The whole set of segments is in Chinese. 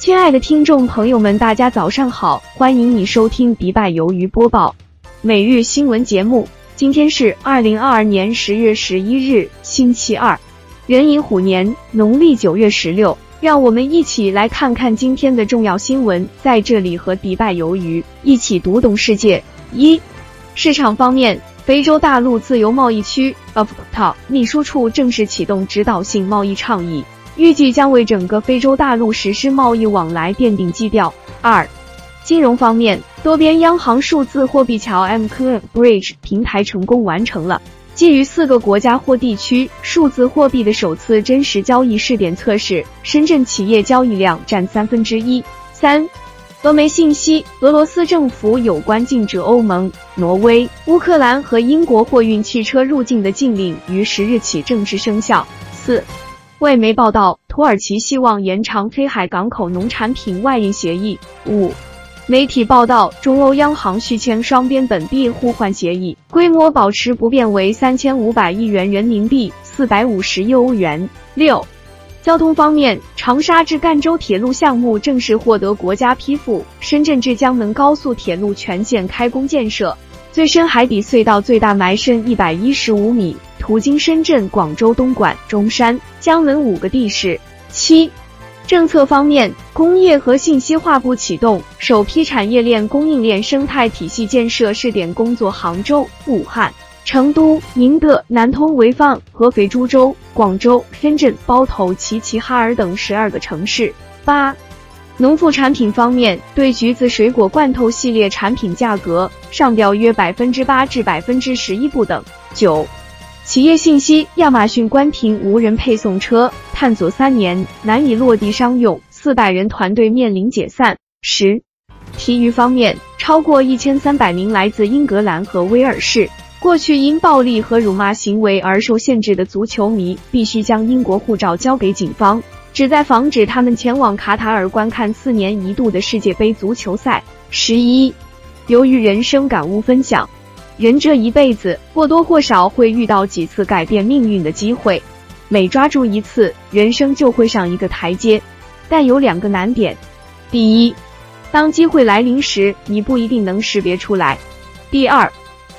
亲爱的听众朋友们，大家早上好，欢迎你收听迪拜鱿鱼播报每日新闻节目。今天是二零二二年十月十一日，星期二，壬寅虎年农历九月十六。让我们一起来看看今天的重要新闻，在这里和迪拜鱿鱼一起读懂世界。一、市场方面，非洲大陆自由贸易区 （AfCFTA） 秘书处正式启动指导性贸易倡议，预计将为整个非洲大陆实施贸易往来奠定基调。二、金融方面，多边央行数字货币桥 （MKB Bridge） 平台成功完成了。基于四个国家或地区数字货币的首次真实交易试点测试，深圳企业交易量占三分之一。三，俄媒信息：俄罗斯政府有关禁止欧盟、挪威、乌克兰和英国货运汽车入境的禁令于十日起正式生效。四，外媒报道：土耳其希望延长黑海港口农产品外运协议。五。媒体报道，中欧央行续签双边本币互换协议，规模保持不变，为三千五百亿元人民币，四百五十亿欧元。六，交通方面，长沙至赣州铁路项目正式获得国家批复，深圳至江门高速铁路全线开工建设，最深海底隧道最大埋深一百一十五米，途经深圳、广州、东莞、中山、江门五个地市。七。政策方面，工业和信息化部启动首批产业链供应链生态体系建设试点工作。杭州、武汉、成都、宁德、南通、潍坊、合肥、株洲、广州、深圳、包头、齐齐哈尔等十二个城市。八、农副产品方面，对橘子水果罐头系列产品价格上调约百分之八至百分之十一不等。九。企业信息：亚马逊关停无人配送车，探索三年难以落地商用，四百人团队面临解散。十。体育方面，超过一千三百名来自英格兰和威尔士，过去因暴力和辱骂行为而受限制的足球迷，必须将英国护照交给警方，旨在防止他们前往卡塔尔观看四年一度的世界杯足球赛。十一。由于人生感悟分享。人这一辈子或多或少会遇到几次改变命运的机会，每抓住一次，人生就会上一个台阶。但有两个难点：第一，当机会来临时，你不一定能识别出来；第二，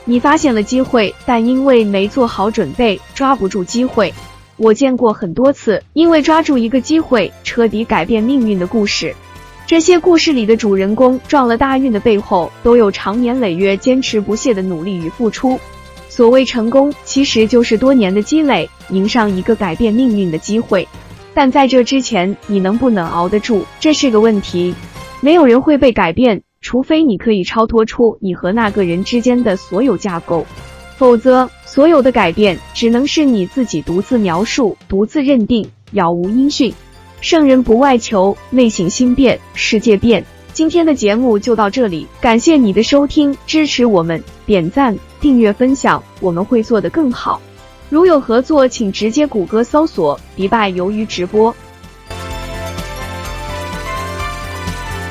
你发现了机会，但因为没做好准备，抓不住机会。我见过很多次因为抓住一个机会，彻底改变命运的故事。这些故事里的主人公撞了大运的背后，都有长年累月坚持不懈的努力与付出。所谓成功，其实就是多年的积累，迎上一个改变命运的机会。但在这之前，你能不能熬得住，这是个问题。没有人会被改变，除非你可以超脱出你和那个人之间的所有架构，否则，所有的改变只能是你自己独自描述、独自认定，杳无音讯。圣人不外求，内省心变，世界变。今天的节目就到这里，感谢你的收听，支持我们，点赞、订阅、分享，我们会做得更好。如有合作，请直接谷歌搜索“迪拜鱿鱼直播”。